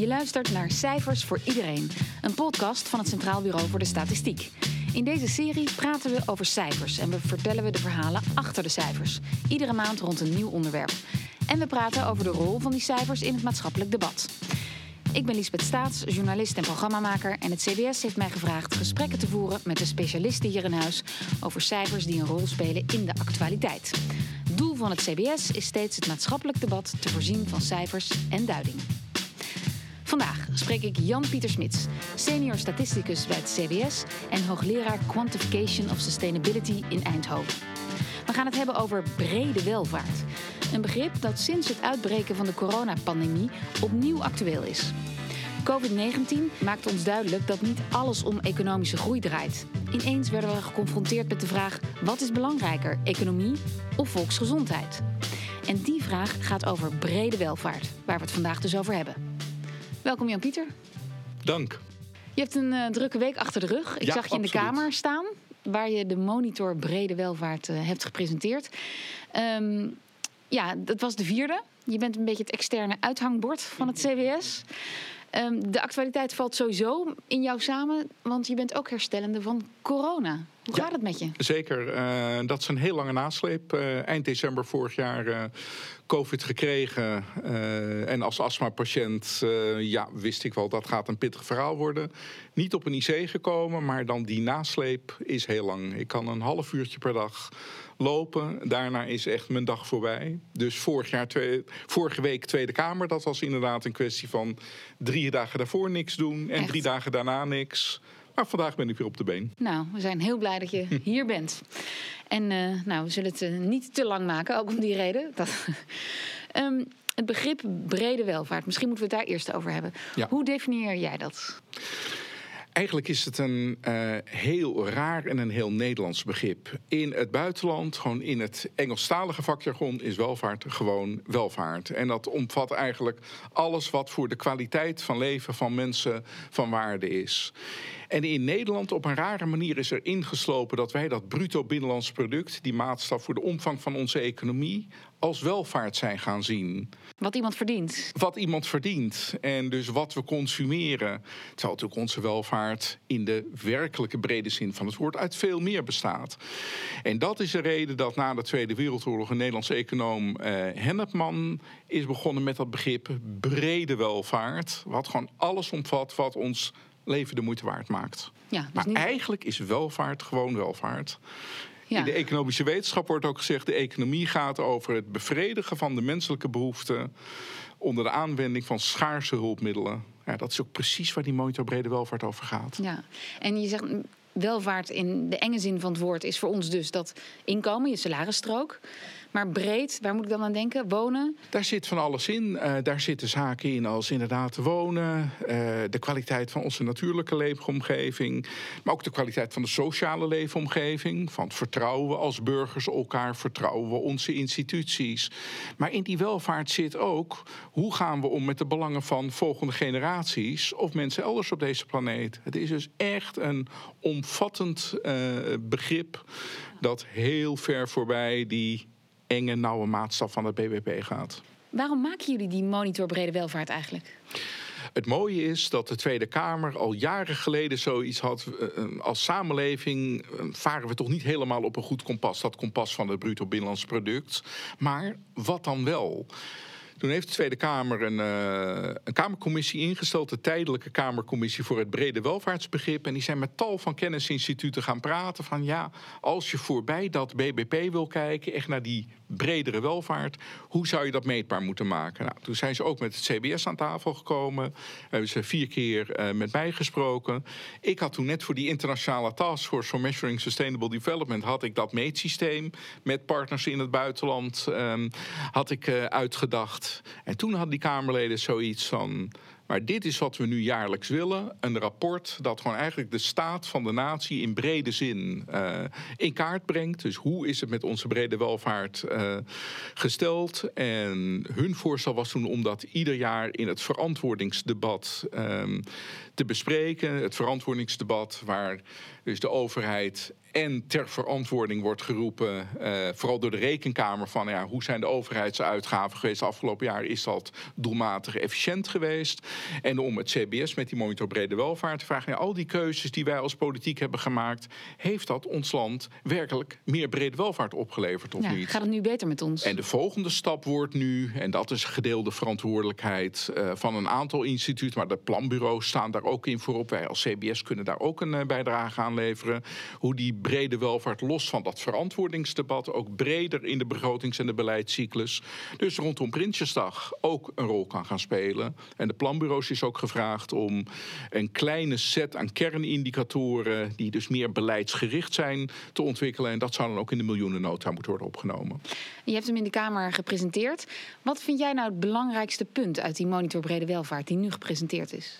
Je luistert naar Cijfers voor Iedereen, een podcast van het Centraal Bureau voor de Statistiek. In deze serie praten we over cijfers en we vertellen we de verhalen achter de cijfers. Iedere maand rond een nieuw onderwerp. En we praten over de rol van die cijfers in het maatschappelijk debat. Ik ben Liesbeth Staats, journalist en programmamaker. En het CBS heeft mij gevraagd gesprekken te voeren met de specialisten hier in huis over cijfers die een rol spelen in de actualiteit. Doel van het CBS is steeds het maatschappelijk debat te voorzien van cijfers en duiding. Vandaag spreek ik Jan-Pieter Smits, senior statisticus bij het CBS en hoogleraar Quantification of Sustainability in Eindhoven. We gaan het hebben over brede welvaart. Een begrip dat sinds het uitbreken van de coronapandemie opnieuw actueel is. COVID-19 maakt ons duidelijk dat niet alles om economische groei draait. Ineens werden we geconfronteerd met de vraag: wat is belangrijker, economie of volksgezondheid? En die vraag gaat over brede welvaart, waar we het vandaag dus over hebben. Welkom Jan-Pieter. Dank. Je hebt een uh, drukke week achter de rug. Ik Ja, zag je in de kamer staan, waar je de monitor brede welvaart eh, hebt gepresenteerd. Ehm, ja, dat was de vierde. Je bent een beetje het externe uithangbord van het CBS. Ehm, de actualiteit valt sowieso in jou samen, want je bent ook herstellende van corona. Hoe Ja. gaat het met je? Zeker, eh, dat is een heel lange nasleep. Eh, eind december vorig jaar eh, COVID gekregen. en als astmapatiënt ja, wist ik wel dat gaat een pittig verhaal worden. Niet op een IC gekomen, maar dan die nasleep is heel lang. Ik kan een half uurtje per dag lopen. Daarna is echt mijn dag voorbij. Dus vorig jaar, twee- vorige week Tweede Kamer, dat was inderdaad een kwestie van drie dagen daarvoor niks doen en Echt? drie dagen daarna niks. Maar vandaag ben ik weer op de been. Nou, we zijn heel blij dat je hier bent. En eh, nou, we zullen het eh, niet te lang maken, ook om die reden. Dat, Ehm, het begrip brede welvaart, misschien moeten we het daar eerst over hebben. Ja. Hoe definieer jij dat? Eigenlijk is het een eh, heel raar en een heel Nederlands begrip. In het buitenland, gewoon in het Engelstalige vakjargon, is welvaart gewoon welvaart. En dat omvat eigenlijk alles wat voor de kwaliteit van leven van mensen van waarde is. En in Nederland op een rare manier is er ingeslopen dat wij dat bruto binnenlands product, die maatstaf voor de omvang van onze economie, als welvaart zijn gaan zien Wat iemand verdient. wat iemand verdient en dus wat we consumeren. Terwijl natuurlijk onze welvaart in de werkelijke brede zin van het woord uit veel meer bestaat. En dat is de reden dat na de Tweede Wereldoorlog een Nederlandse econoom eh, Hennepman is begonnen met dat begrip brede welvaart. Wat gewoon alles omvat wat ons leven de moeite waard maakt. Ja, dus Maar niet, eigenlijk is welvaart gewoon welvaart. Ja. In de economische wetenschap wordt ook gezegd... de economie gaat over het bevredigen van de menselijke behoeften... onder de aanwending van schaarse hulpmiddelen. Ja, dat is ook precies waar die monitor brede welvaart over gaat. ja. En je zegt welvaart in de enge zin van het woord is voor ons dus dat inkomen, je salarisstrook. Maar breed, waar moet ik dan aan denken? Wonen, Daar zit van alles in. Eh, daar zitten zaken in als inderdaad wonen... eh, de kwaliteit van onze natuurlijke leefomgeving... maar ook de kwaliteit van de sociale leefomgeving. Van vertrouwen we als burgers elkaar, vertrouwen we onze instituties. Maar in die welvaart zit ook... hoe gaan we om met de belangen van volgende generaties... of mensen elders op deze planeet. Het is dus echt een omvattend eh, begrip... dat heel ver voorbij die enge, nauwe maatstaf van het BBP gaat. waarom maken jullie die monitor brede welvaart eigenlijk? Het mooie is dat de Tweede Kamer al jaren geleden zoiets had. eh, Als samenleving eh, varen we toch niet helemaal op een goed kompas. Dat kompas van het bruto binnenlands product. Maar wat dan wel? Toen heeft de Tweede Kamer een, eh, een Kamercommissie ingesteld, de tijdelijke Kamercommissie voor het brede welvaartsbegrip. En die zijn met tal van kennisinstituten gaan praten van ja, als je voorbij dat BBP wil kijken, echt naar die bredere welvaart, hoe zou je dat meetbaar moeten maken? Nou, toen zijn ze ook met het CBS aan tafel gekomen, hebben ze vier keer eh, met mij gesproken. Ik had toen net voor die internationale taskforce for Measuring Sustainable Development had ik dat meetsysteem met partners in het buitenland ehm, had ik eh, uitgedacht. En toen hadden die Kamerleden zoiets van. Maar dit is wat we nu jaarlijks willen. Een rapport dat gewoon eigenlijk de staat van de natie in brede zin eh, in kaart brengt. Dus hoe is het met onze brede welvaart eh, gesteld? En hun voorstel was toen om dat ieder jaar in het verantwoordingsdebat ehm, te bespreken. Het verantwoordingsdebat waar dus de overheid en ter verantwoording wordt geroepen, eh, vooral door de rekenkamer, van ja, hoe zijn de overheidsuitgaven geweest de afgelopen jaar? Is dat doelmatig efficiënt geweest? En om het CBS met die monitor brede welvaart te vragen... Ja, al die keuzes die wij als politiek hebben gemaakt... heeft dat ons land werkelijk meer brede welvaart opgeleverd of Ja, niet? gaat het nu beter met ons? En de volgende stap wordt nu, en dat is gedeelde verantwoordelijkheid eh, van een aantal instituten, maar de planbureaus staan daar ook in voorop. Wij als CBS kunnen daar ook een eh, bijdrage aan leveren. Hoe die brede welvaart los van dat verantwoordingsdebat ook breder in de begrotings- en de beleidscyclus, dus rondom Prinsjesdag, ook een rol kan gaan spelen. En de planbureaus is ook gevraagd om een kleine set aan kernindicatoren, die dus meer beleidsgericht zijn, te ontwikkelen. En dat zou dan ook in de miljoenennota moeten worden opgenomen. Je hebt hem in de Kamer gepresenteerd. Wat vind jij nou het belangrijkste punt uit die monitor brede welvaart die nu gepresenteerd is?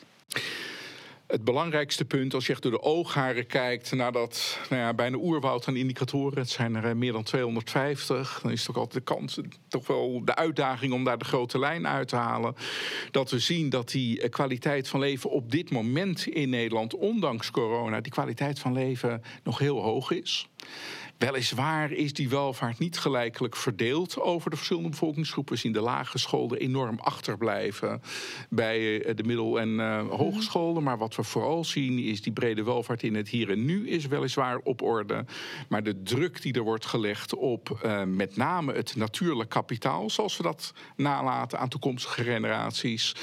Het belangrijkste punt, als je echt door de oogharen kijkt naar dat nou ja, bijna oerwoud aan indicatoren, het zijn er eh, meer dan 250, dan is toch altijd de kans, toch wel de uitdaging om daar de grote lijn uit te halen. Dat we zien dat die eh, kwaliteit van leven op dit moment in Nederland, ondanks corona, die kwaliteit van leven nog heel hoog is. Weliswaar is die welvaart niet gelijkelijk verdeeld over de verschillende bevolkingsgroepen. We zien de lage scholen enorm achterblijven bij eh, de middel- en uh, hogescholen. Maar wat we vooral zien is die brede welvaart in het hier en nu is weliswaar op orde. Maar de druk die er wordt gelegd op uh, met name het natuurlijk kapitaal, zoals we dat nalaten aan toekomstige generaties,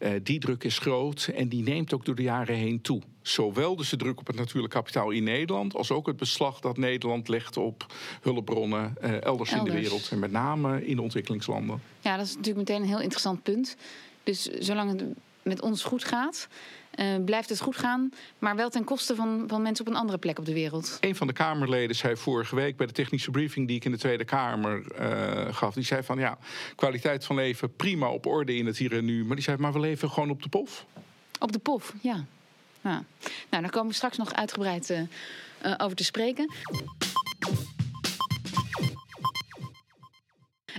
uh, die druk is groot en die neemt ook door de jaren heen toe. Zowel dus de druk op het natuurlijk kapitaal in Nederland, als ook het beslag dat Nederland legt op hulpbronnen uh, elders, elders, in de wereld. En met name in de ontwikkelingslanden. Ja, dat is natuurlijk meteen een heel interessant punt. Dus zolang het met ons goed gaat, uh, blijft het goed gaan, maar wel ten koste van, van mensen op een andere plek op de wereld. Een van de Kamerleden zei vorige week bij de technische briefing die ik in de Tweede Kamer uh, gaf, die zei van ja, kwaliteit van leven prima op orde in het hier en nu, maar die zei maar we leven gewoon op de pof. Op de pof, ja. Ja. Nou, daar komen we straks nog uitgebreid uh, over te spreken.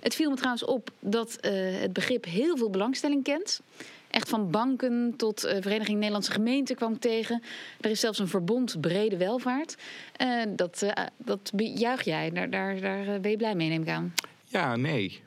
Het viel me trouwens op dat uh, het begrip heel veel belangstelling kent. Echt van banken tot Vereniging Nederlandse Gemeenten kwam tegen. Er is zelfs een verbond brede welvaart. Dat, dat juich jij. Daar, daar, daar ben je blij mee, neem ik aan. Ja, nee.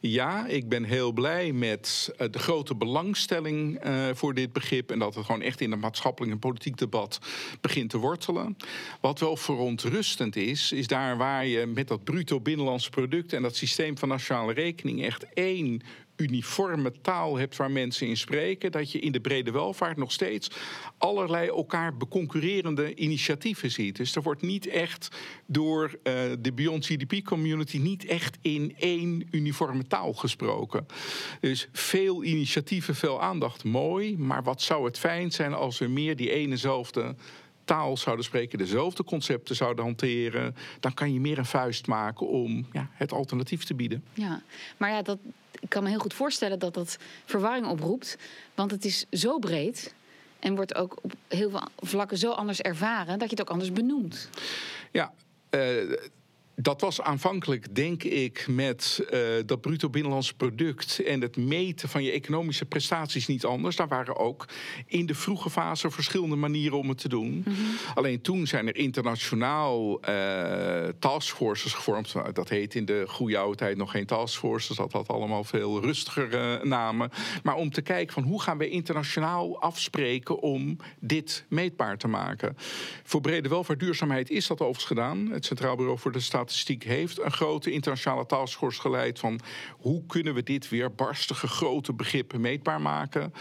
Ja, ik ben heel blij met de grote belangstelling uh, voor dit begrip. En dat het gewoon echt in het maatschappelijk en politiek debat begint te wortelen. Wat wel verontrustend is, is daar waar je met dat bruto binnenlands product en dat systeem van nationale rekening echt één uniforme taal hebt waar mensen in spreken, dat je in de brede welvaart nog steeds allerlei elkaar beconcurrerende initiatieven ziet. Dus er wordt niet echt door uh, de Beyond GDP community niet echt in één uniforme taal gesproken. Dus veel initiatieven, veel aandacht, mooi. Maar wat zou het fijn zijn als we meer die enezelfde taal zouden spreken, dezelfde concepten zouden hanteren, dan kan je meer een vuist maken om ja, het alternatief te bieden. Ja, maar ja, dat, ik kan me heel goed voorstellen dat dat verwarring oproept, want het is zo breed en wordt ook op heel veel vlakken zo anders ervaren dat je het ook anders benoemt. Ja. Uh, dat was aanvankelijk, denk ik, met uh, dat bruto binnenlands product en het meten van je economische prestaties niet anders. Daar waren ook in de vroege fase verschillende manieren om het te doen. Mm -hmm. Alleen toen zijn er internationaal uh, taskforces gevormd. Dat heet in de goede oude tijd nog geen taskforces. Dat had allemaal veel rustigere namen. Maar om te kijken van hoe gaan we internationaal afspreken om dit meetbaar te maken. Voor brede welvaart duurzaamheid is dat overigens gedaan. Het Centraal Bureau voor de Statistiek heeft een grote internationale taskforce geleid van hoe kunnen we dit weer barstige grote begrippen meetbaar maken.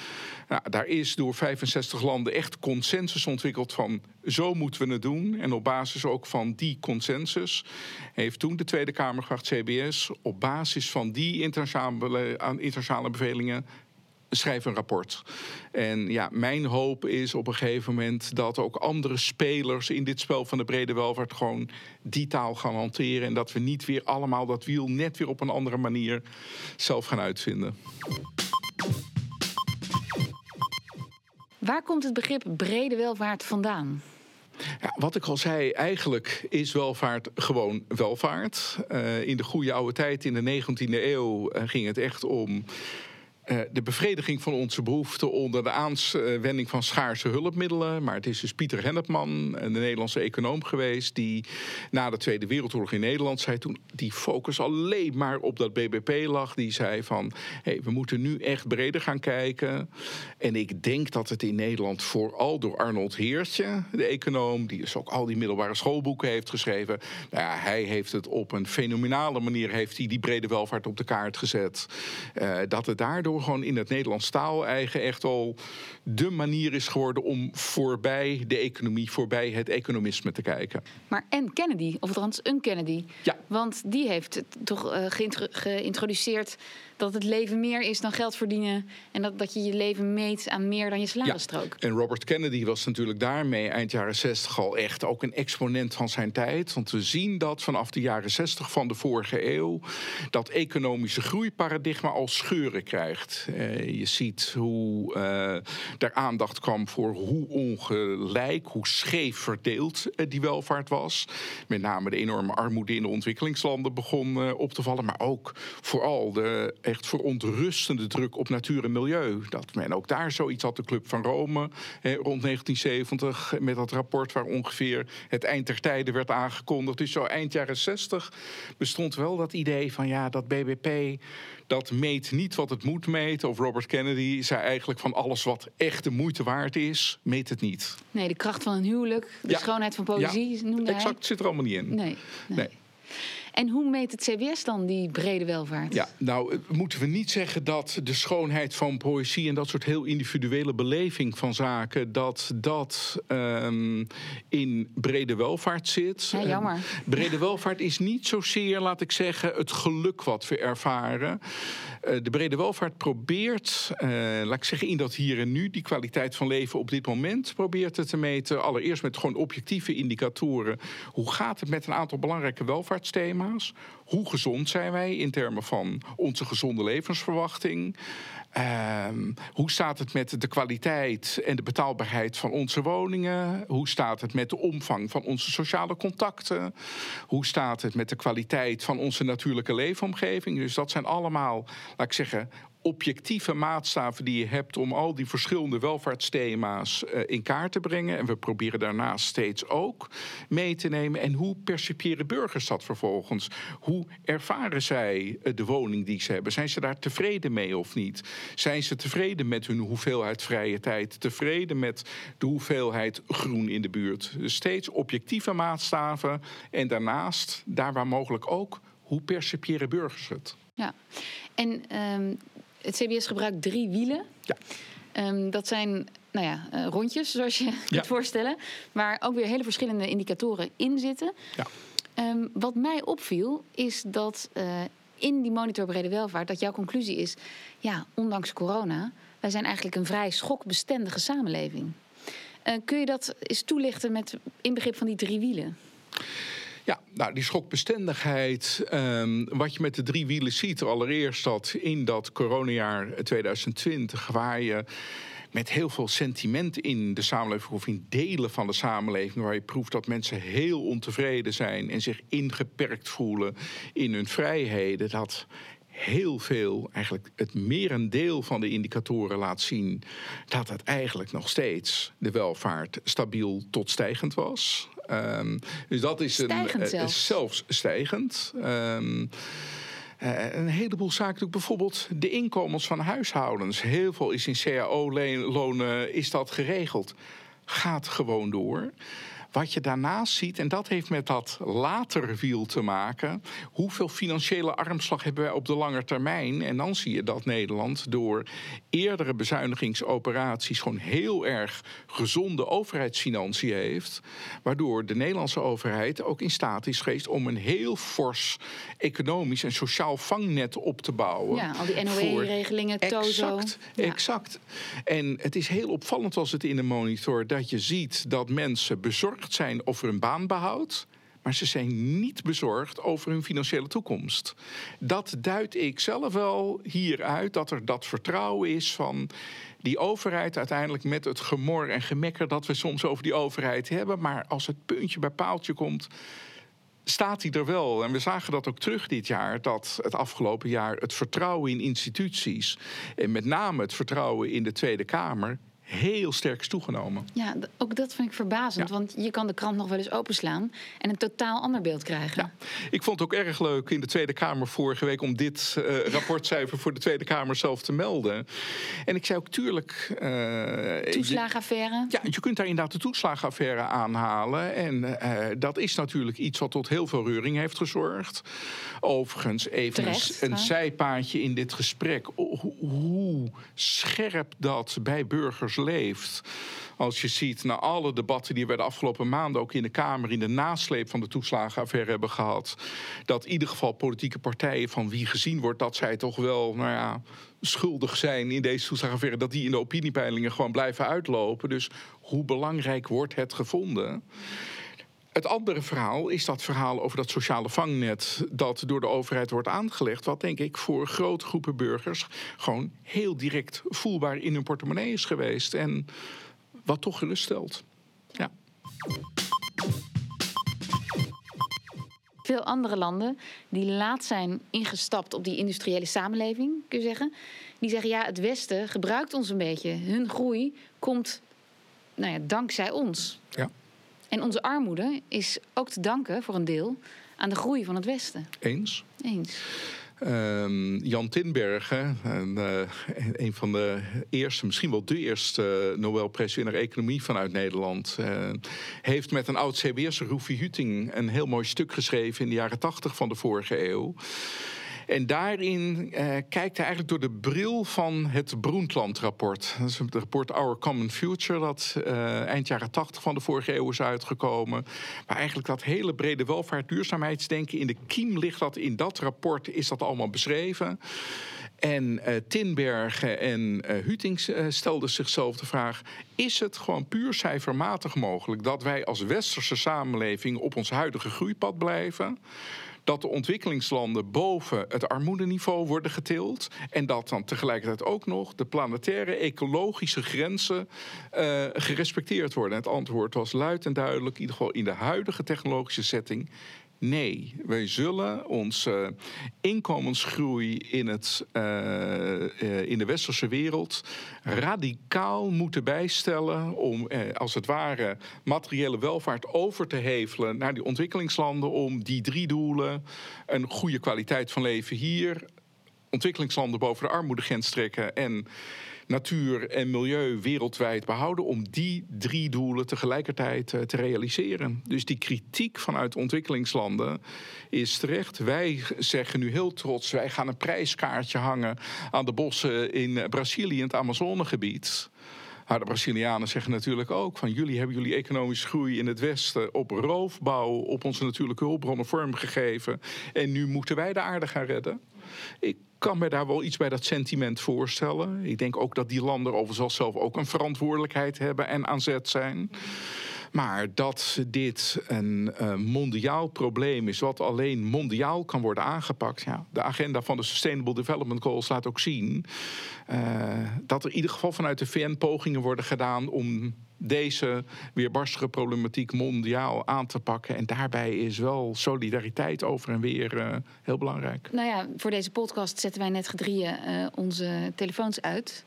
Nou, daar is door 65 landen echt consensus ontwikkeld van zo moeten we het doen. En op basis ook van die consensus heeft toen de Tweede Kamer CBS, op basis van die internationale, internationale bevelingen schrijf een rapport. En ja, mijn hoop is op een gegeven moment dat ook andere spelers in dit spel van de brede welvaart gewoon die taal gaan hanteren. En dat we niet weer allemaal dat wiel net weer op een andere manier zelf gaan uitvinden. Waar komt het begrip brede welvaart vandaan? Ja, wat ik al zei, eigenlijk is welvaart gewoon welvaart. Uh, in de goede oude tijd, in de 19e eeuw, uh, ging het echt om eh, de bevrediging van onze behoeften onder de aanwending van schaarse hulpmiddelen. Maar het is dus Pieter Hennepman, de Nederlandse econoom geweest, die na de Tweede Wereldoorlog in Nederland zei toen die focus alleen maar op dat BBP lag. Die zei van hey, we moeten nu echt breder gaan kijken. En ik denk dat het in Nederland vooral door Arnold Heertje, de econoom, die dus ook al die middelbare schoolboeken heeft geschreven. Nou ja, hij heeft het op een fenomenale manier heeft hij die brede welvaart op de kaart gezet. Uh, dat het daardoor gewoon in het Nederlands taal eigen echt al de manier is geworden om voorbij de economie, voorbij het economisme te kijken. Maar en Kennedy, of althans een Kennedy. Ja. Want die heeft toch uh, geïntroduceerd dat het leven meer is dan geld verdienen. En dat, dat je je leven meet aan meer dan je salarisstrook. Ja. En Robert Kennedy was natuurlijk daarmee eind jaren 60 al echt ook een exponent van zijn tijd. Want we zien dat vanaf de jaren 60 van de vorige eeuw dat economische groeiparadigma al scheuren krijgt. Uh, je ziet hoe uh, er aandacht kwam voor hoe ongelijk, hoe scheef verdeeld uh, die welvaart was. Met name de enorme armoede in de ontwikkelingslanden begon op te vallen. Maar ook vooral de echt verontrustende druk op natuur en milieu. Dat men ook daar zoiets had, de Club van Rome rond 1970, met dat rapport waar ongeveer het eind der tijden werd aangekondigd. Dus zo eind jaren 60 bestond wel dat idee van ja, dat BBP dat meet niet wat het moet meten. Of Robert Kennedy zei eigenlijk van alles wat echt de moeite waard is, meet het niet. Nee, de kracht van een huwelijk, de schoonheid van poëzie ja, noemde exact, hij. zit er allemaal niet in. Nee, nee. nee. En hoe meet het CBS dan die brede welvaart? Ja, nou moeten we niet zeggen dat de schoonheid van poëzie en dat soort heel individuele beleving van zaken, dat dat um, in brede welvaart zit. Ja, jammer. Uh, brede welvaart is niet zozeer, laat ik zeggen, het geluk wat we ervaren. Uh, de brede welvaart probeert, uh, laat ik zeggen, in dat hier en nu, die kwaliteit van leven op dit moment, probeert te meten. Allereerst met gewoon objectieve indicatoren. Hoe gaat het met een aantal belangrijke welvaartsthema's? Hoe gezond zijn wij in termen van onze gezonde levensverwachting? Uh, hoe staat het met de kwaliteit en de betaalbaarheid van onze woningen? Hoe staat het met de omvang van onze sociale contacten? Hoe staat het met de kwaliteit van onze natuurlijke leefomgeving? Dus dat zijn allemaal, laat ik zeggen, objectieve maatstaven die je hebt om al die verschillende welvaartsthema's uh, in kaart te brengen. En we proberen daarnaast steeds ook mee te nemen. En hoe percipiëren burgers dat vervolgens? Hoe ervaren zij uh, de woning die ze hebben? Zijn ze daar tevreden mee of niet? Zijn ze tevreden met hun hoeveelheid vrije tijd? Tevreden met de hoeveelheid groen in de buurt? Dus steeds objectieve maatstaven. En daarnaast, daar waar mogelijk ook, hoe percipiëren burgers het? Ja, en um, het CBS gebruikt drie wielen. Ja. Um, dat zijn nou ja, uh, rondjes, zoals je ja. kunt voorstellen. Waar ook weer hele verschillende indicatoren in zitten. Ja. Um, wat mij opviel, is dat uh, in die monitor brede welvaart... dat jouw conclusie is, ja, ondanks corona... wij zijn eigenlijk een vrij schokbestendige samenleving. Uh, kun je dat eens toelichten met inbegrip van die drie wielen? Nou die schokbestendigheid, um, wat je met de drie wielen ziet, allereerst dat in dat coronajaar 2020, waar je met heel veel sentiment in de samenleving of in delen van de samenleving, waar je proeft dat mensen heel ontevreden zijn en zich ingeperkt voelen in hun vrijheden, dat heel veel, eigenlijk het merendeel van de indicatoren laat zien dat het eigenlijk nog steeds de welvaart stabiel tot stijgend was. Um, dus dat is stijgend een, uh, zelfs. zelfs stijgend. Um, uh, een heleboel zaken, bijvoorbeeld de inkomens van huishoudens. Heel veel is in cao-lonen is dat geregeld. Gaat gewoon door. Wat je daarnaast ziet, en dat heeft met dat later wiel te maken. Hoeveel financiële armslag hebben wij op de lange termijn? En dan zie je dat Nederland door eerdere bezuinigingsoperaties gewoon heel erg gezonde overheidsfinanciën heeft. Waardoor de Nederlandse overheid ook in staat is geweest om een heel fors economisch en sociaal vangnet op te bouwen. Ja, al die NOE-regelingen, TOZO. Exact, ja. exact. En het is heel opvallend als het in de monitor dat je ziet dat mensen bezorgd zijn over hun baanbehoud. Maar ze zijn niet bezorgd over hun financiële toekomst. Dat duid ik zelf wel hieruit, dat er dat vertrouwen is van die overheid uiteindelijk met het gemor en gemekker dat we soms over die overheid hebben. Maar als het puntje bij paaltje komt, staat hij er wel. En we zagen dat ook terug dit jaar, dat het afgelopen jaar het vertrouwen in instituties en met name het vertrouwen in de Tweede Kamer heel sterk is toegenomen. Ja, ook dat vind ik verbazend. Want je kan de krant nog wel eens openslaan en een totaal ander beeld krijgen. Ja, ik vond het ook erg leuk in de Tweede Kamer vorige week om dit uh, rapportcijfer voor de Tweede Kamer zelf te melden. En ik zei ook tuurlijk. Uh, toeslagenaffaire. ja, je kunt daar inderdaad de toeslagenaffaire aanhalen. En uh, dat is natuurlijk iets wat tot heel veel reuring heeft gezorgd. Overigens, even Terecht, een, een zijpaadje in dit gesprek. Hoe scherp dat bij burgers leeft. Als je ziet naar alle debatten die we de afgelopen maanden ook in de Kamer in de nasleep van de toeslagenaffaire hebben gehad. Dat in ieder geval politieke partijen van wie gezien wordt dat zij toch wel, nou ja, schuldig zijn in deze toeslagenaffaire, dat die in de opiniepeilingen gewoon blijven uitlopen. Dus hoe belangrijk wordt het gevonden? Het andere verhaal is dat verhaal over dat sociale vangnet dat door de overheid wordt aangelegd. Wat denk ik voor grote groepen burgers gewoon heel direct voelbaar in hun portemonnee is geweest. En wat toch geruststelt. Ja. Veel andere landen die laat zijn ingestapt op die industriële samenleving, kun je zeggen. Die zeggen ja, het Westen gebruikt ons een beetje. Hun groei komt nou ja, dankzij ons. Ja. En onze armoede is ook te danken voor een deel aan de groei van het Westen. Eens. Eens. Um, Jan Tinbergen, een, uh, een, van de eerste, misschien wel de eerste uh, Nobelprijswinnaar economie vanuit Nederland, uh, heeft met een oud CBS, Roefie Huting, een heel mooi stuk geschreven in de jaren tachtig van de vorige eeuw. En daarin uh, kijkt hij eigenlijk door de bril van het Broentland-rapport. Dat is het rapport Our Common Future, dat uh, eind jaren 80 van de vorige eeuw is uitgekomen. Maar eigenlijk dat hele brede welvaart, duurzaamheidsdenken in de kiem ligt dat in dat rapport, is dat allemaal beschreven. En uh, Tinbergen en uh, Hutings stelden zichzelf de vraag: is het gewoon puur cijfermatig mogelijk dat wij als westerse samenleving op ons huidige groeipad blijven? Dat de ontwikkelingslanden boven het armoedeniveau worden getild. En dat dan tegelijkertijd ook nog de planetaire ecologische grenzen uh, gerespecteerd worden. En het antwoord was luid en duidelijk, in ieder geval in de huidige technologische setting. Nee, wij zullen onze inkomensgroei in, het, uh, in de westerse wereld radicaal moeten bijstellen om als het ware materiële welvaart over te hevelen naar die ontwikkelingslanden om die drie doelen, een goede kwaliteit van leven hier, ontwikkelingslanden boven de armoedegrens trekken en natuur en milieu wereldwijd behouden om die drie doelen tegelijkertijd uh, te realiseren. Dus die kritiek vanuit ontwikkelingslanden is terecht. Wij zeggen nu heel trots, wij gaan een prijskaartje hangen aan de bossen in Brazilië, in het Amazonegebied. Maar de Brazilianen zeggen natuurlijk ook van jullie hebben jullie economische groei in het Westen op roofbouw, op onze natuurlijke hulpbronnen vormgegeven. En nu moeten wij de aarde gaan redden. Ik kan me daar wel iets bij dat sentiment voorstellen. Ik denk ook dat die landen overigens zelf ook een verantwoordelijkheid hebben en aan zet zijn. Maar dat dit een uh, mondiaal probleem is, wat alleen mondiaal kan worden aangepakt. Ja, de agenda van de Sustainable Development Goals laat ook zien uh, dat er in ieder geval vanuit de VN pogingen worden gedaan om deze weerbarstige problematiek mondiaal aan te pakken. En daarbij is wel solidariteit over en weer uh, heel belangrijk. Nou ja, voor deze podcast zetten wij net gedrieën uh, onze telefoons uit.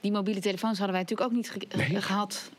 Die mobiele telefoons hadden wij natuurlijk ook niet ge nee. gehad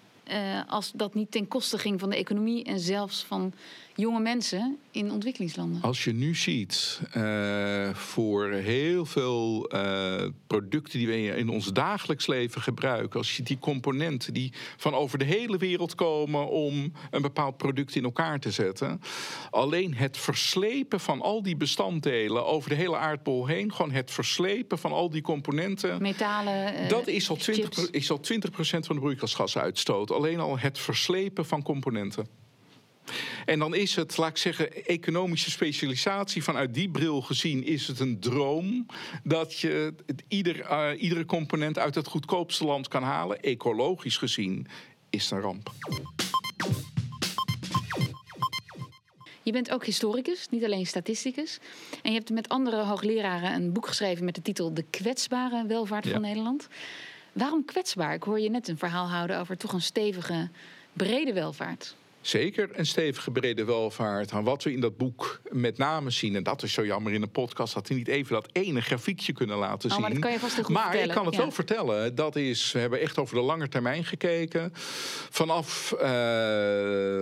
als dat niet ten koste ging van de economie en zelfs van jonge mensen in ontwikkelingslanden. Als je nu ziet uh, voor heel veel uh, producten die we in ons dagelijks leven gebruiken, als je die componenten die van over de hele wereld komen om een bepaald product in elkaar te zetten, alleen het verslepen van al die bestanddelen over de hele aardbol heen, gewoon het verslepen van al die componenten, metalen, uh, dat is al 20%, is al 20 van de broeikasgasuitstoot. Alleen al het verslepen van componenten. En dan is het, laat ik zeggen, economische specialisatie vanuit die bril gezien, is het een droom dat je ieder, uh, iedere component uit het goedkoopste land kan halen. Ecologisch gezien is het een ramp. Je bent ook historicus, niet alleen statisticus. En je hebt met andere hoogleraren een boek geschreven met de titel De kwetsbare welvaart ja. van Nederland. Waarom kwetsbaar? Ik hoor je net een verhaal houden over toch een stevige, brede welvaart. Zeker een stevige brede welvaart. En wat we in dat boek met name zien, en dat is zo jammer in een podcast, dat we niet even dat ene grafiekje kunnen laten zien. Oh, maar dat kan je vast goed Maar vertellen. ik kan het Ja. wel vertellen. Dat is, we hebben echt over de lange termijn gekeken. Vanaf, eh,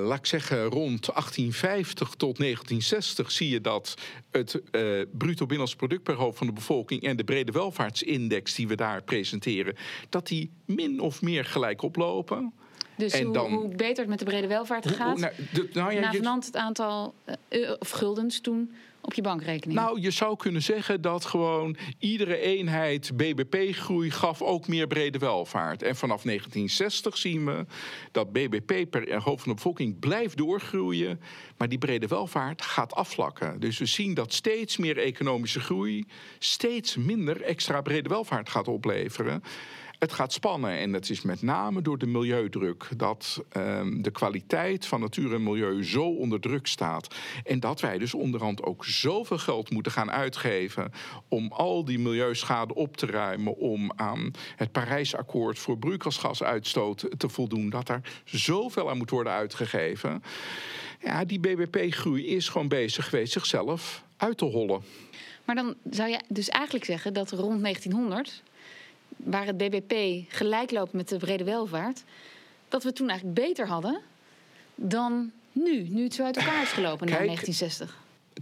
laat ik zeggen, rond 1850 tot 1960 zie je dat het eh, bruto binnenlands product per hoofd van de bevolking en de brede welvaartsindex die we daar presenteren, dat die min of meer gelijk oplopen. Dus En hoe, dan- hoe beter het met de brede welvaart Hoe- gaat, nou, de- nou ja, je- het aantal eh, of guldens toen op je bankrekening. Nou, je zou kunnen zeggen dat gewoon iedere eenheid BBP-groei gaf ook meer brede welvaart. En vanaf 1960 zien we dat BBP per hoofd van de bevolking blijft doorgroeien, maar die brede welvaart gaat afvlakken. Dus we zien dat steeds meer economische groei steeds minder extra brede welvaart gaat opleveren. Het gaat spannen en het is met name door de milieudruk dat ehm, de kwaliteit van natuur en milieu zo onder druk staat. En dat wij dus onderhand ook zoveel geld moeten gaan uitgeven om al die milieuschade op te ruimen, om aan het Parijsakkoord voor broeikasgasuitstoot te voldoen, dat er zoveel aan moet worden uitgegeven. Ja, die BBP-groei is gewoon bezig geweest zichzelf uit te hollen. Maar dan zou je dus eigenlijk zeggen dat rond 1900, waar het BBP gelijk loopt met de brede welvaart, dat we toen eigenlijk beter hadden dan nu, nu het zo uit elkaar is gelopen na Kijk, 1960.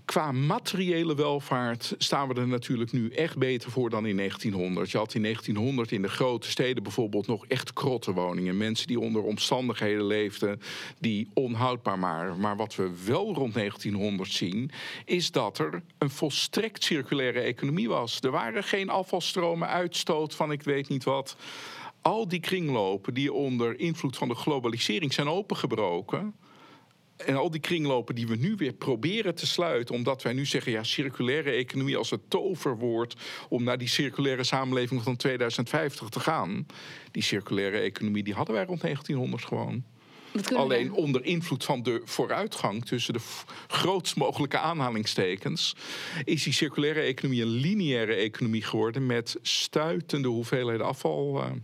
Qua materiële welvaart staan we er natuurlijk nu echt beter voor dan in 1900. Je had in 1900 in de grote steden bijvoorbeeld nog echt krottenwoningen. Mensen die onder omstandigheden leefden die onhoudbaar waren. Maar wat we wel rond 1900 zien, is dat er een volstrekt circulaire economie was. Er waren geen afvalstromen, uitstoot van ik weet niet wat. Al die kringlopen die onder invloed van de globalisering zijn opengebroken. En al die kringlopen die we nu weer proberen te sluiten, omdat wij nu zeggen: ja, circulaire economie als het toverwoord om naar die circulaire samenleving van 2050 te gaan. Die circulaire economie die hadden wij rond 1900 gewoon. Alleen onder invloed van de vooruitgang tussen de grootst mogelijke aanhalingstekens, is die circulaire economie een lineaire economie geworden met stuitende hoeveelheden afval eh, en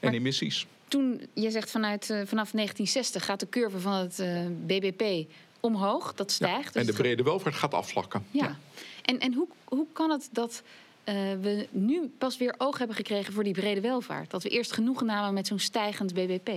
Maar- emissies. Toen, je zegt vanuit, eh, vanaf 1960 gaat de curve van het eh, BBP omhoog, dat Ja, stijgt. en dus de het- brede welvaart gaat afvlakken. Ja. En, en hoe, hoe kan het dat eh, we nu pas weer oog hebben gekregen voor die brede welvaart? Dat we eerst genoegen namen met zo'n stijgend BBP?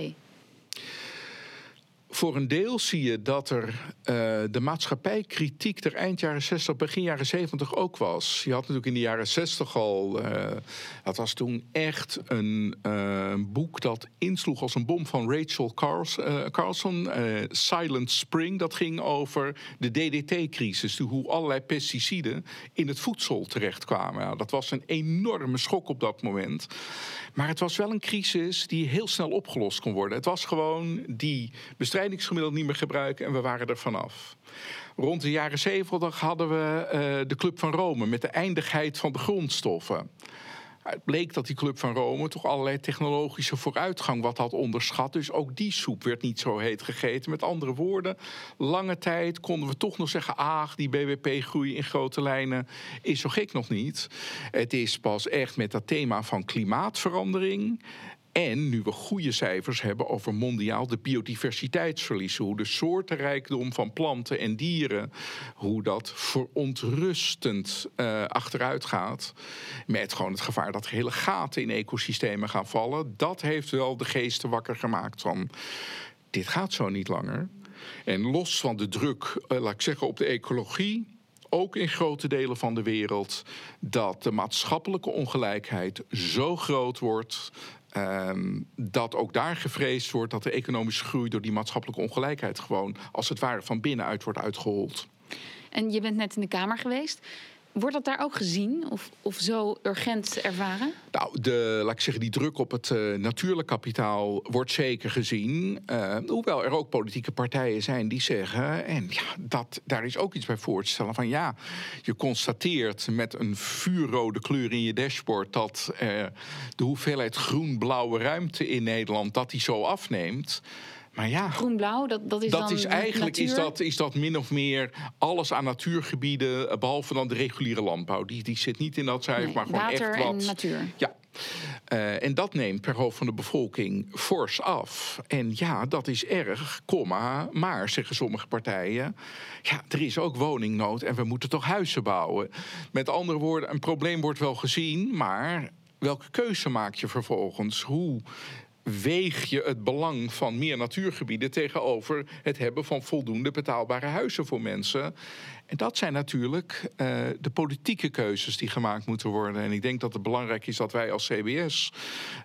Voor een deel zie je dat er eh, de maatschappijkritiek er eind jaren 60, begin jaren 70 ook was. Je had natuurlijk in de jaren 60 al, eh, dat was toen echt een eh, boek dat insloeg als een bom van Rachel Carls, eh, Carlson, Silent Spring. Dat ging over de DDT-crisis, hoe allerlei pesticiden in het voedsel terechtkwamen. Ja, dat was een enorme schok op dat moment. Maar het was wel een crisis die heel snel opgelost kon worden. Het was gewoon die niet meer gebruiken en we waren er vanaf. Rond de jaren 70 hadden we eh, de Club van Rome met de eindigheid van de grondstoffen. Het bleek dat die Club van Rome toch allerlei technologische vooruitgang wat had onderschat. Dus ook die soep werd niet zo heet gegeten. Met andere woorden, lange tijd konden we toch nog zeggen... ah, die BBP-groei in grote lijnen is zo gek nog niet. Het is pas echt met dat thema van klimaatverandering... En nu we goede cijfers hebben over mondiaal de biodiversiteitsverlies, hoe de soortenrijkdom van planten en dieren, hoe dat verontrustend eh, achteruit gaat. Met gewoon het gevaar dat hele gaten in ecosystemen gaan vallen. Dat heeft wel de geesten wakker gemaakt van dit gaat zo niet langer. En los van de druk, eh, laat ik zeggen, op de ecologie ook in grote delen van de wereld, dat de maatschappelijke ongelijkheid zo groot wordt. Ehm, dat ook daar gevreesd wordt dat de economische groei door die maatschappelijke ongelijkheid gewoon als het ware van binnenuit wordt uitgehold. En je bent net in de Kamer geweest. Wordt dat daar ook gezien of, of zo urgent ervaren? Nou, de, laat ik zeggen, die druk op het eh, natuurlijk kapitaal wordt zeker gezien. Eh, hoewel er ook politieke partijen zijn die zeggen, en ja, dat, daar is ook iets bij voor te stellen van ja, je constateert met een vuurrode kleur in je dashboard dat de hoeveelheid groen-blauwe ruimte in Nederland dat die zo afneemt. Maar ja, Groen-blauw, dat, dat is dat dan is eigenlijk is dat, is dat min of meer alles aan natuurgebieden, eh, behalve dan de reguliere landbouw. Die, die zit niet in dat cijfer, Nee, maar gewoon water echt wat. en natuur. Ja. Uh, en dat neemt per hoofd van de bevolking fors af. En ja, dat is erg, komma, maar, zeggen sommige partijen... ja, er is ook woningnood en we moeten toch huizen bouwen. Met andere woorden, een probleem wordt wel gezien... maar welke keuze maak je vervolgens? Hoe weeg je het belang van meer natuurgebieden tegenover het hebben van voldoende betaalbare huizen voor mensen. En dat zijn natuurlijk uh, de politieke keuzes die gemaakt moeten worden. En ik denk dat het belangrijk is dat wij als CBS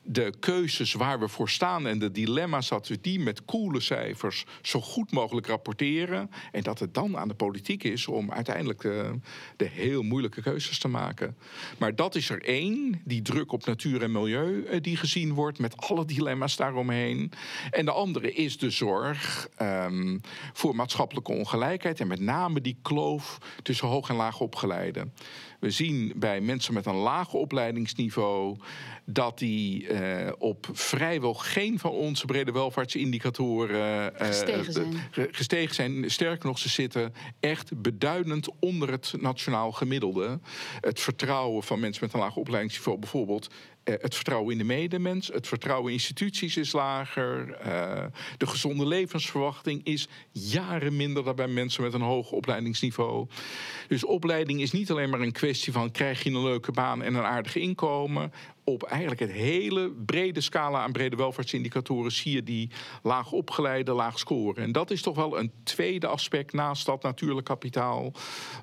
de keuzes waar we voor staan en de dilemma's dat we die met koele cijfers zo goed mogelijk rapporteren. En dat het dan aan de politiek is om uiteindelijk de, eh, de heel moeilijke keuzes te maken. Maar dat is er één, die druk op natuur en milieu uh, die gezien wordt met alle dilemma's daaromheen. En de andere is de zorg um, voor maatschappelijke ongelijkheid en met name die kloof tussen hoog en laag opgeleiden. We zien bij mensen met een laag opleidingsniveau dat die uh, op vrijwel geen van onze brede welvaartsindicatoren uh, gestegen, zijn. gestegen zijn. Sterker nog, ze zitten echt beduidend onder het nationaal gemiddelde. Het vertrouwen van mensen met een laag opleidingsniveau bijvoorbeeld eh, het vertrouwen in de medemens, het vertrouwen in instituties is lager. Uh, de gezonde levensverwachting is jaren minder dan bij mensen met een hoog opleidingsniveau. Dus opleiding is niet alleen maar een kwestie van krijg je een leuke baan en een aardig inkomen. Op eigenlijk het hele brede scala aan brede welvaartsindicatoren zie je die laag opgeleide, laag scoren. En dat is toch wel een tweede aspect naast dat natuurlijk kapitaal,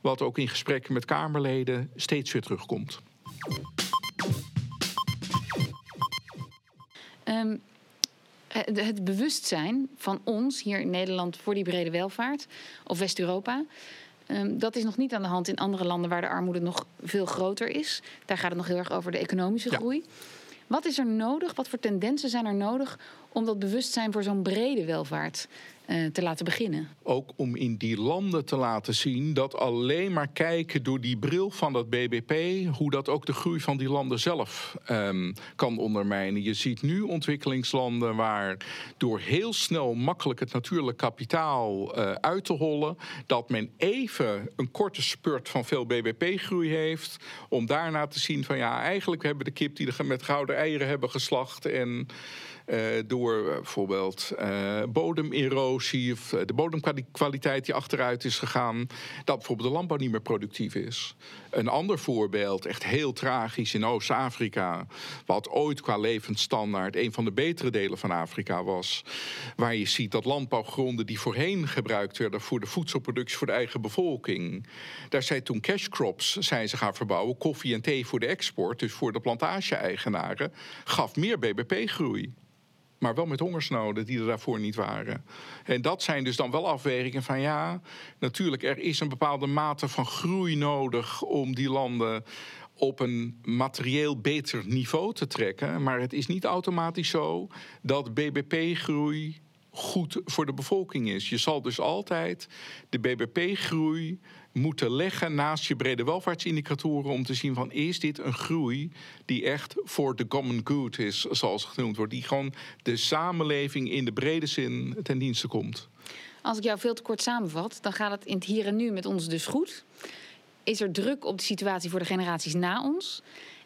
wat ook in gesprekken met Kamerleden steeds weer terugkomt. Um, het bewustzijn van ons hier in Nederland voor die brede welvaart, of West-Europa, um, dat is nog niet aan de hand in andere landen waar de armoede nog veel groter is. Daar gaat het nog heel erg over de economische groei. Wat is er nodig? Wat voor tendensen zijn er nodig om dat bewustzijn voor zo'n brede welvaart te laten beginnen. Ook om in die landen te laten zien dat alleen maar kijken door die bril van dat BBP, hoe dat ook de groei van die landen zelf um, kan ondermijnen. Je ziet nu ontwikkelingslanden waar door heel snel makkelijk het natuurlijk kapitaal uh, uit te hollen, dat men even een korte spurt van veel BBP-groei heeft, om daarna te zien van ja, eigenlijk hebben we de kip die er met gouden eieren hebben geslacht en door bijvoorbeeld uh, bodemerosie of de bodemkwaliteit die achteruit is gegaan, dat bijvoorbeeld de landbouw niet meer productief is. Een ander voorbeeld, echt heel tragisch in Oost-Afrika, wat ooit qua levensstandaard een van de betere delen van Afrika was, waar je ziet dat landbouwgronden die voorheen gebruikt werden voor de voedselproductie voor de eigen bevolking, daar zijn toen cash crops ze gaan verbouwen, koffie en thee voor de export, dus voor de plantage-eigenaren, gaf meer BBP-groei maar wel met hongersnoden die er daarvoor niet waren. En dat zijn dus dan wel afwegingen van ja, natuurlijk, er is een bepaalde mate van groei nodig om die landen op een materieel beter niveau te trekken. Maar het is niet automatisch zo dat BBP-groei goed voor de bevolking is. Je zal dus altijd de BBP-groei moeten leggen naast je brede welvaartsindicatoren om te zien van is dit een groei die echt voor de common good is, zoals het genoemd wordt, die gewoon de samenleving in de brede zin ten dienste komt. Als ik jou veel te kort samenvat, dan gaat het in het hier en nu met ons dus goed. Is er druk op de situatie voor de generaties na ons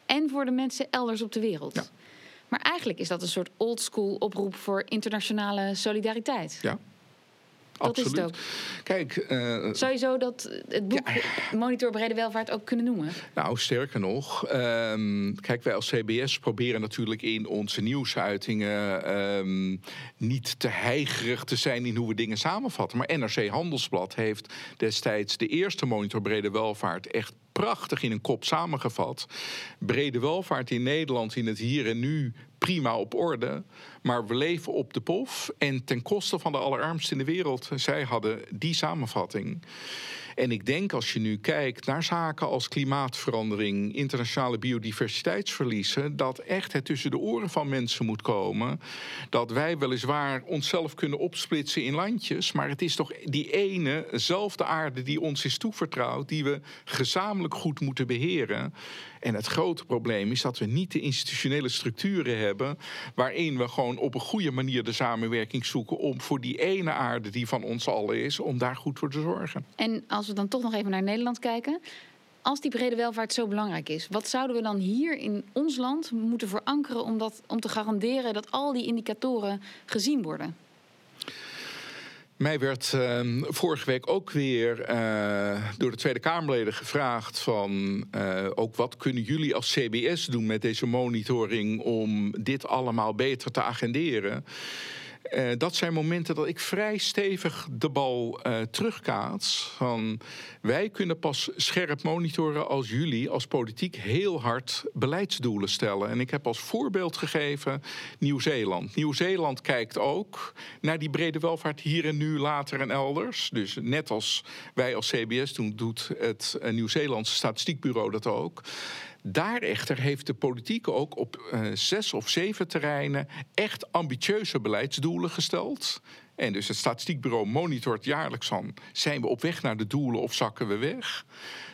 en voor de mensen elders op de wereld? Ja. Maar eigenlijk is dat een soort oldschool oproep voor internationale solidariteit. Ja. Dat Absoluut. is het ook. Kijk, uh, Zou je zo dat het boek ja. Monitor Brede Welvaart ook kunnen noemen? Nou, sterker nog. Um, kijk, wij als CBS proberen natuurlijk in onze nieuwsuitingen um, niet te heigerig te zijn in hoe we dingen samenvatten. Maar NRC Handelsblad heeft destijds de eerste Monitor Brede Welvaart echt prachtig in een kop samengevat. Brede welvaart in Nederland in het hier en nu prima op orde. Maar we leven op de pof en ten koste van de allerarmsten in de wereld. Zij hadden die samenvatting. En ik denk als je nu kijkt naar zaken als klimaatverandering, internationale biodiversiteitsverliezen, dat echt het tussen de oren van mensen moet komen. Dat wij weliswaar onszelf kunnen opsplitsen in landjes, maar het is toch die enezelfde aarde die ons is toevertrouwd, die we gezamenlijk goed moeten beheren. En het grote probleem is dat we niet de institutionele structuren hebben waarin we gewoon op een goede manier de samenwerking zoeken om voor die ene aarde die van ons allen is, om daar goed voor te zorgen. En als we dan toch nog even naar Nederland kijken. Als die brede welvaart zo belangrijk is, wat zouden we dan hier in ons land moeten verankeren om, dat, om te garanderen dat al die indicatoren gezien worden? Mij werd uh, vorige week ook weer uh, door de Tweede Kamerleden gevraagd van uh, ook wat kunnen jullie als CBS doen met deze monitoring om dit allemaal beter te agenderen. Uh, dat zijn momenten dat ik vrij stevig de bal uh, terugkaats. Van wij kunnen pas scherp monitoren als jullie als politiek heel hard beleidsdoelen stellen. En ik heb als voorbeeld gegeven Nieuw-Zeeland. Nieuw-Zeeland kijkt ook naar die brede welvaart hier en nu, later en elders. Dus net als wij als CBS doen, doet het Nieuw-Zeelandse statistiekbureau dat ook. Daar echter heeft de politiek ook op uh, zes of zeven terreinen echt ambitieuze beleidsdoelen gesteld. En dus het statistiekbureau monitort jaarlijks van... zijn we op weg naar de doelen of zakken we weg?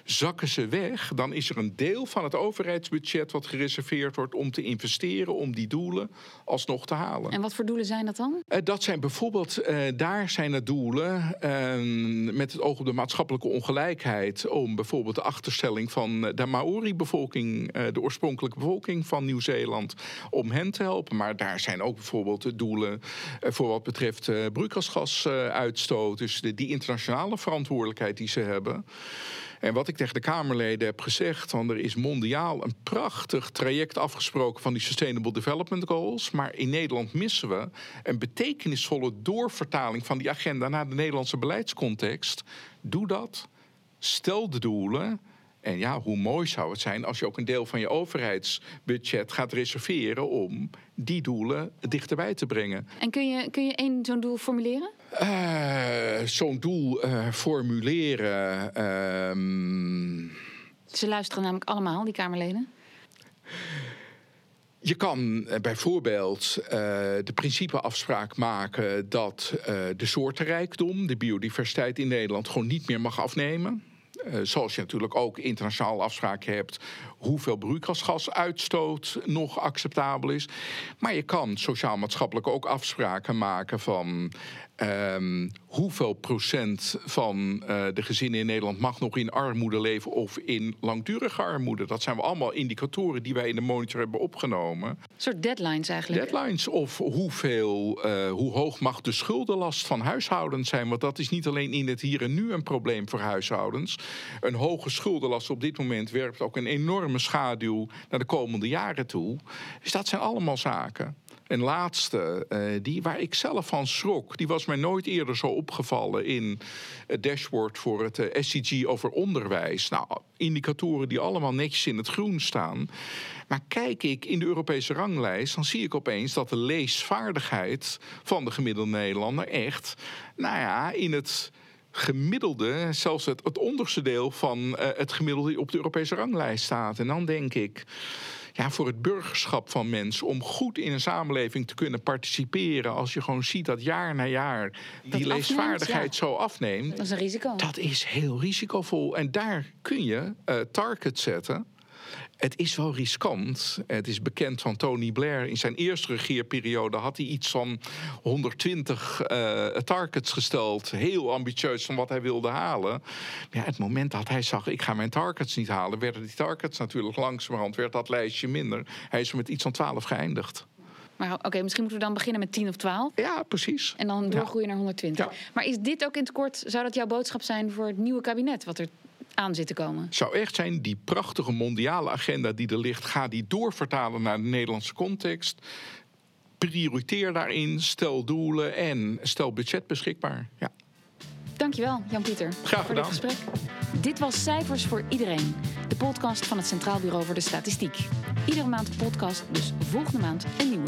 Zakken ze weg, dan is er een deel van het overheidsbudget... wat gereserveerd wordt om te investeren om die doelen alsnog te halen. En wat voor doelen zijn dat dan? Uh, dat zijn bijvoorbeeld, uh, daar zijn het doelen uh, met het oog op de maatschappelijke ongelijkheid... om bijvoorbeeld de achterstelling van de Maori-bevolking... de oorspronkelijke bevolking van Nieuw-Zeeland, om hen te helpen. Maar daar zijn ook bijvoorbeeld de doelen voor wat betreft broeikasgasuitstoot. Dus de, die internationale verantwoordelijkheid die ze hebben. En wat ik tegen de Kamerleden heb gezegd, want er is mondiaal een prachtig traject afgesproken van die Sustainable Development Goals. Maar in Nederland missen we een betekenisvolle doorvertaling van die agenda naar de Nederlandse beleidscontext. Doe dat. Stel de doelen. En ja, hoe mooi zou het zijn als je ook een deel van je overheidsbudget gaat reserveren om die doelen dichterbij te brengen. En kun je, kun je één zo'n doel formuleren? Uh, zo'n doel uh, formuleren. Uh, Ze luisteren namelijk allemaal, die Kamerleden. Je kan bijvoorbeeld uh, de principeafspraak maken dat uh, de soortenrijkdom, de biodiversiteit in Nederland, gewoon niet meer mag afnemen. Uh, zoals je natuurlijk ook internationaal afspraken hebt hoeveel broeikasgasuitstoot nog acceptabel is. Maar je kan sociaal-maatschappelijk ook afspraken maken van um, hoeveel procent van uh, de gezinnen in Nederland mag nog in armoede leven of in langdurige armoede. Dat zijn we allemaal indicatoren die wij in de monitor hebben opgenomen. Een soort deadlines eigenlijk. Deadlines of hoeveel, uh, hoe hoog mag de schuldenlast van huishoudens zijn. Want dat is niet alleen in het hier en nu een probleem voor huishoudens. Een hoge schuldenlast op dit moment werpt ook een enorme schaduw naar de komende jaren toe. Dus dat zijn allemaal zaken. En laatste, uh, die waar ik zelf van schrok, die was mij nooit eerder zo opgevallen in het dashboard voor het uh, SCG over onderwijs. Nou, indicatoren die allemaal netjes in het groen staan. Maar kijk ik in de Europese ranglijst, dan zie ik opeens dat de leesvaardigheid van de gemiddelde Nederlander echt, nou ja, in het gemiddelde, zelfs het, het onderste deel van uh, het gemiddelde op de Europese ranglijst staat. En dan denk ik, ja, voor het burgerschap van mensen, om goed in een samenleving te kunnen participeren, als je gewoon ziet dat jaar na jaar die Dat leesvaardigheid afneemt, ja. zo afneemt, Dat is een risico. dat is heel risicovol. En daar kun je uh, targets zetten. Het is wel riskant. Het is bekend van Tony Blair. In zijn eerste regeerperiode had hij iets van 120 uh, targets gesteld. Heel ambitieus van wat hij wilde halen. Maar ja, het moment dat hij zag, ik ga mijn targets niet halen... werden die targets natuurlijk langzamerhand, werd dat lijstje minder. Hij is er met iets van 12 geëindigd. Maar oké, okay, misschien moeten we dan beginnen met 10 of 12. Ja, precies. En dan doorgroeien ja. naar 120. Ja. Maar is dit ook in het kort, zou dat jouw boodschap zijn voor het nieuwe kabinet wat er aan zit te komen? Zou echt zijn, die prachtige mondiale agenda die er ligt, ga die doorvertalen naar de Nederlandse context. Prioriteer daarin, stel doelen en stel budget beschikbaar. Ja. Dankjewel, Jan-Pieter. Graag voor gedaan. dit gesprek. Dit was Cijfers voor Iedereen, de podcast van het Centraal Bureau voor de Statistiek. Iedere maand een podcast, dus volgende maand een nieuwe.